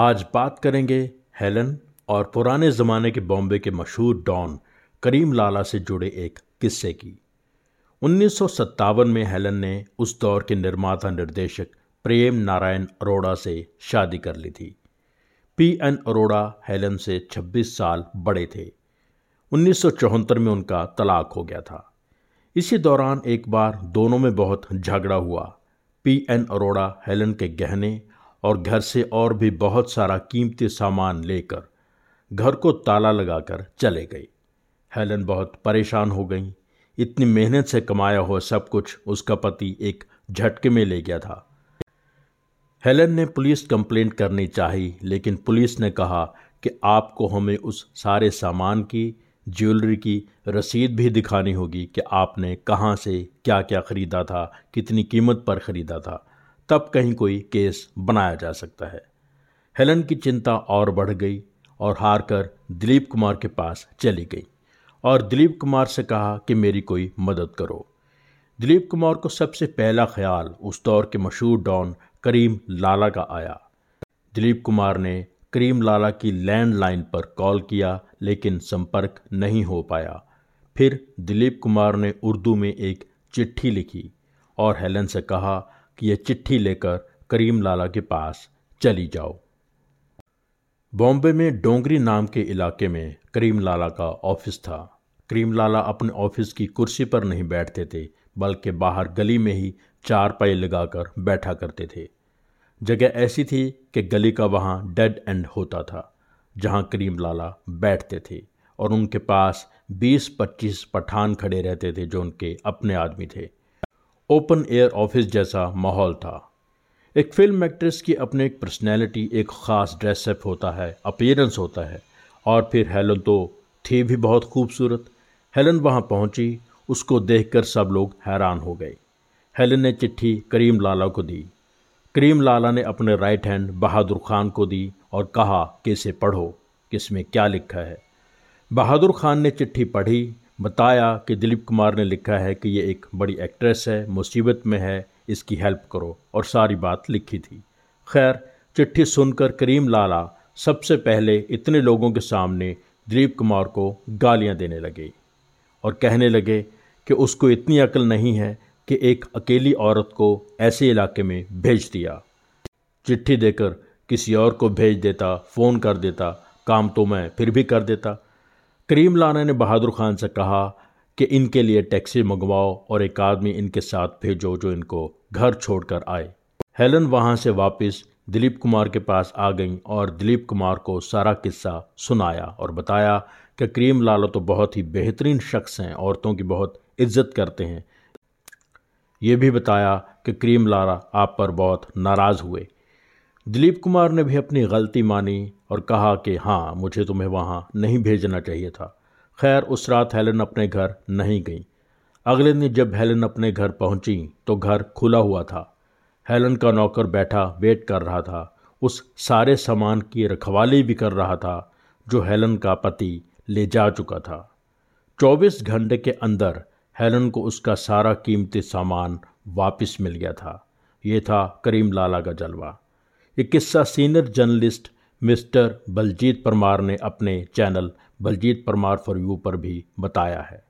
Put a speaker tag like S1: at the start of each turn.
S1: आज बात करेंगे हेलन और पुराने ज़माने के बॉम्बे के मशहूर डॉन, करीम लाला से जुड़े एक किस्से की। उन्नीस सौ सत्तावन में हेलन ने उस दौर के निर्माता निर्देशक प्रेम नारायण अरोड़ा से शादी कर ली थी। पी एन अरोड़ा हेलन से 26 साल बड़े थे। उन्नीस सौ चौहत्तर में उनका तलाक हो गया था। इसी दौरान एक बार दोनों में बहुत झगड़ा हुआ। पी एन अरोड़ा हेलन के गहने और घर से और भी बहुत सारा कीमती सामान लेकर घर को ताला लगाकर चले गए हेलन बहुत परेशान हो गई। इतनी मेहनत से कमाया हुआ सब कुछ उसका पति एक झटके में ले गया था। हेलन ने पुलिस कंप्लेंट करनी चाही, लेकिन पुलिस ने कहा कि आपको हमें उस सारे सामान की, ज्वेलरी की रसीद भी दिखानी होगी कि आपने कहाँ से क्या क्या ख़रीदा था, कितनी कीमत पर ख़रीदा था। तब कहीं कोई केस बनाया जा सकता है। हेलन की चिंता और बढ़ गई और हार कर दिलीप कुमार के पास चली गई और दिलीप कुमार से कहा कि मेरी कोई मदद करो। दिलीप कुमार को सबसे पहला ख्याल उस दौर के मशहूर डॉन करीम लाला का आया। दिलीप कुमार ने करीम लाला की लैंडलाइन पर कॉल किया, लेकिन संपर्क नहीं हो पाया। फिर दिलीप कुमार ने उर्दू में एक चिट्ठी लिखी और हेलन से कहा कि यह चिट्ठी लेकर करीम लाला के पास चली जाओ। बॉम्बे में डोंगरी नाम के इलाके में करीम लाला का ऑफ़िस था। करीम लाला अपने ऑफ़िस की कुर्सी पर नहीं बैठते थे, बल्कि बाहर गली में ही चार पाए लगाकर बैठा करते थे। जगह ऐसी थी कि गली का वहाँ डेड एंड होता था, जहाँ करीम लाला बैठते थे और उनके पास 20-25 पठान खड़े रहते थे जो उनके अपने आदमी थे। ओपन एयर ऑफ़िस जैसा माहौल था। एक फ़िल्म एक्ट्रेस की अपने एक पर्सनैलिटी एक ख़ास ड्रेसअप होता है अपीयरेंस होता है। और फिर हेलन तो थी भी बहुत खूबसूरत। हेलन वहाँ पहुँची, उसको देखकर सब लोग हैरान हो गए। हेलन ने चिट्ठी करीम लाला को दी। करीम लाला ने अपने राइट हैंड बहादुर खान को दी और कहा कि इसे पढ़ो? कि इसमें क्या लिखा है? बहादुर खान ने चिट्ठी पढ़ी बताया कि दिलीप कुमार ने लिखा है कि ये एक बड़ी एक्ट्रेस है, मुसीबत में है, इसकी हेल्प करो, और सारी बात लिखी थी। खैर, चिट्ठी सुनकर करीम लाला सबसे पहले इतने लोगों के सामने दिलीप कुमार को गालियाँ देने लगे और कहने लगे कि उसको इतनी अकल नहीं है कि एक अकेली औरत को ऐसे इलाके में भेज दिया। चिट्ठी देकर किसी और को भेज देता, फ़ोन कर देता, काम तो मैं फिर भी कर देता। करीम लाना ने बहादुर खान से कहा कि इनके लिए टैक्सी मंगवाओ और एक आदमी इनके साथ भेजो जो इनको घर छोड़कर आए। हेलन वहाँ से वापस दिलीप कुमार के पास आ गई और दिलीप कुमार को सारा किस्सा सुनाया और बताया कि करीम लाला तो बहुत ही बेहतरीन शख्स हैं, औरतों की बहुत इज़्ज़त करते हैं। ये भी बताया कि करीम लाला आप पर बहुत नाराज़ हुए। दिलीप कुमार ने भी अपनी गलती मानी और कहा कि हाँ मुझे तुम्हें वहाँ नहीं भेजना चाहिए था। खैर, उस रात हेलन अपने घर नहीं गई। अगले दिन जब हेलन अपने घर पहुँची तो घर खुला हुआ था। हेलन का नौकर बैठा, वेट कर रहा था। उस सारे सामान की रखवाली भी कर रहा था, जो हेलन का पति ले जा चुका था। 24 घंटे के अंदर हेलन को उसका सारा कीमती सामान वापस मिल गया था। ये था करीम लाला का जलवा। ये किस्सा senior journalist Mister Baljeet Parmar ने अपने channel Baljeet Parmar for you पर भी बताया है।